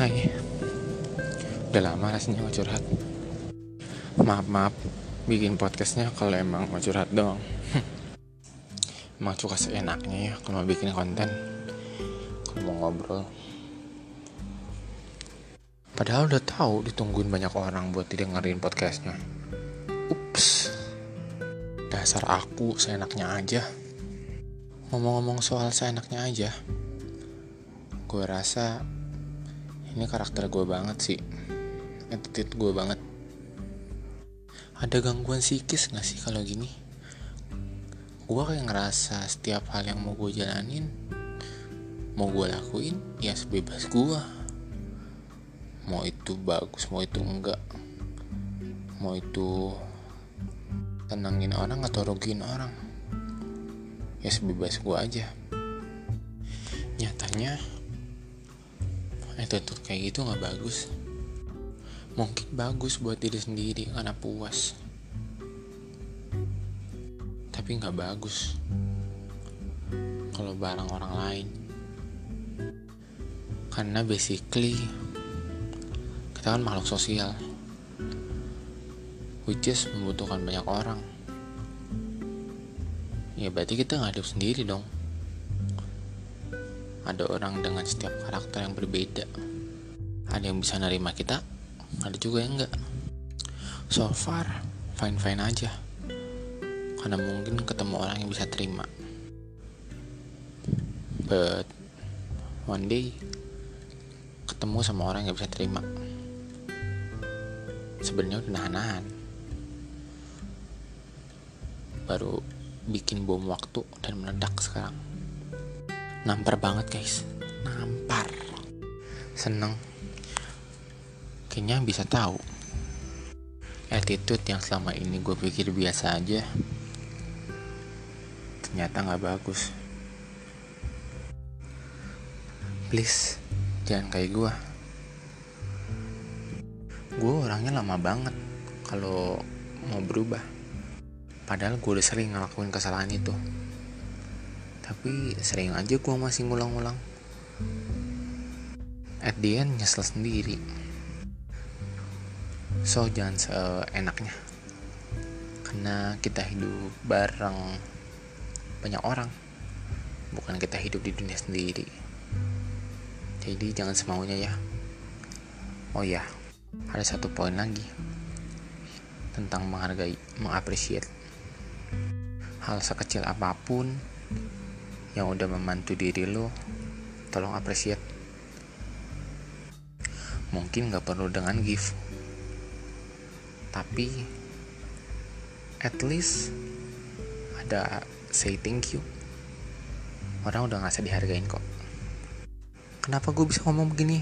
Udah lama rasanya mau curhat. Maaf maaf. Bikin podcastnya kalau emang mau curhat doang Emang suka seenaknya ya Kalau mau bikin konten. Kalau mau ngobrol. Padahal udah tahu ditungguin banyak orang buat didengerin podcastnya. Ups. Dasar aku seenaknya aja. Ngomong-ngomong soal seenaknya aja Gue rasa Ini karakter gue banget sih. Attitude gue banget. Ada gangguan psikis gak sih kalau gini? Gue kayak ngerasa setiap hal yang mau gue jalanin mau gue lakuin ya sebebas gue mau itu bagus mau itu enggak. Mau itu tenangin orang atau rugiin orang. Ya sebebas gue aja. Nyatanya itu tuh kayak gitu nggak bagus. Mungkin bagus buat diri sendiri karena puas. Tapi nggak bagus. Kalau barang orang lain. Karena basically kita kan makhluk sosial. Which is membutuhkan banyak orang. Ya berarti kita nggak hidup sendiri dong ada orang dengan setiap karakter yang berbeda. Ada yang bisa nerima kita ada juga yang enggak. So far fine fine aja. Karena mungkin ketemu orang yang bisa terima. But one day ketemu sama orang yang bisa terima. Sebenarnya udah nahan-nahan. Baru bikin bom waktu dan meledak sekarang nampar banget guys. Nampar seneng. Kayaknya bisa tahu. Attitude yang selama ini gue pikir biasa aja ternyata nggak bagus. Please jangan kayak gue gue orangnya lama banget kalau mau berubah. Padahal gue udah sering ngelakuin kesalahan itu tapi sering aja gue masih ngulang-ngulang at the end nyesel sendiri. So jangan seenaknya. Karena kita hidup bareng banyak orang. Bukan kita hidup di dunia sendiri. Jadi jangan semaunya ya. Oh ya ada satu poin lagi tentang menghargai mengapresiat hal sekecil apa pun yang udah membantu diri lo tolong apresiat. Mungkin gak perlu dengan gift tapi at least ada say thank you. Orang udah ngerasa dihargain kok. Kenapa gue bisa ngomong begini?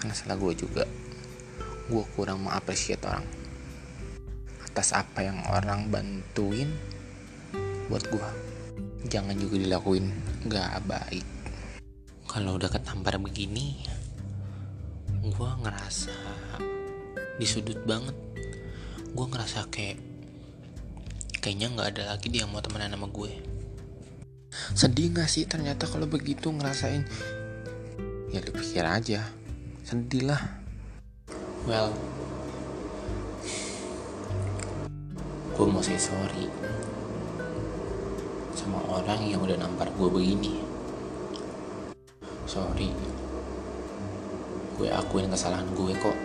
Karena salah gue juga. Gue kurang mengapresiasi orang. Atas apa yang orang bantuin buat gue jangan juga dilakuin. Gak baik. Kalau udah ketampar begini gue ngerasa disudut banget. Gue ngerasa kayak kayaknya nggak ada lagi dia mau temenan sama gue. Sedih gak sih ternyata kalau begitu ngerasain? Ya lu pikir aja. Sedih lah. Well gue mau say sorry sama orang yang udah nampar gue begini. Sorry. Gue akuin kesalahan gue kok.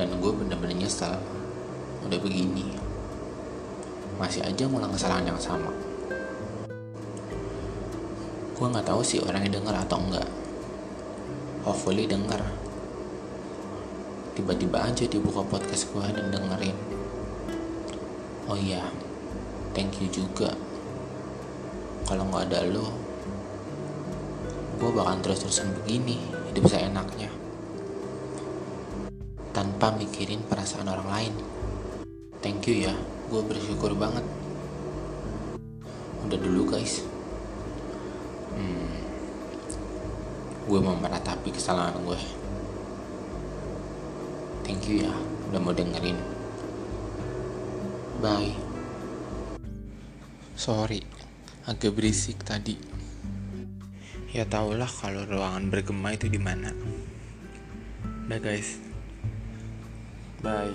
Dan gue bener-bener nyesel udah begini. Masih aja ngulang kesalahan yang sama. Gue nggak tahu sih orang yang denger atau enggak. Hopefully denger. Tiba-tiba aja dibuka podcast gue dan dengerin oh iya thank you juga kalau nggak ada lo gue bakal terus-terusan begini hidup saya enaknya tanpa mikirin perasaan orang lain. Thank you ya, gue bersyukur banget. Udah dulu guys. Hmm, gue mau meratapi kesalahan gue. Thank you ya, udah mau dengerin. Bye. Sorry, agak berisik tadi. ya tahulah kalau ruangan bergema itu di mana. Dah guys. Bye.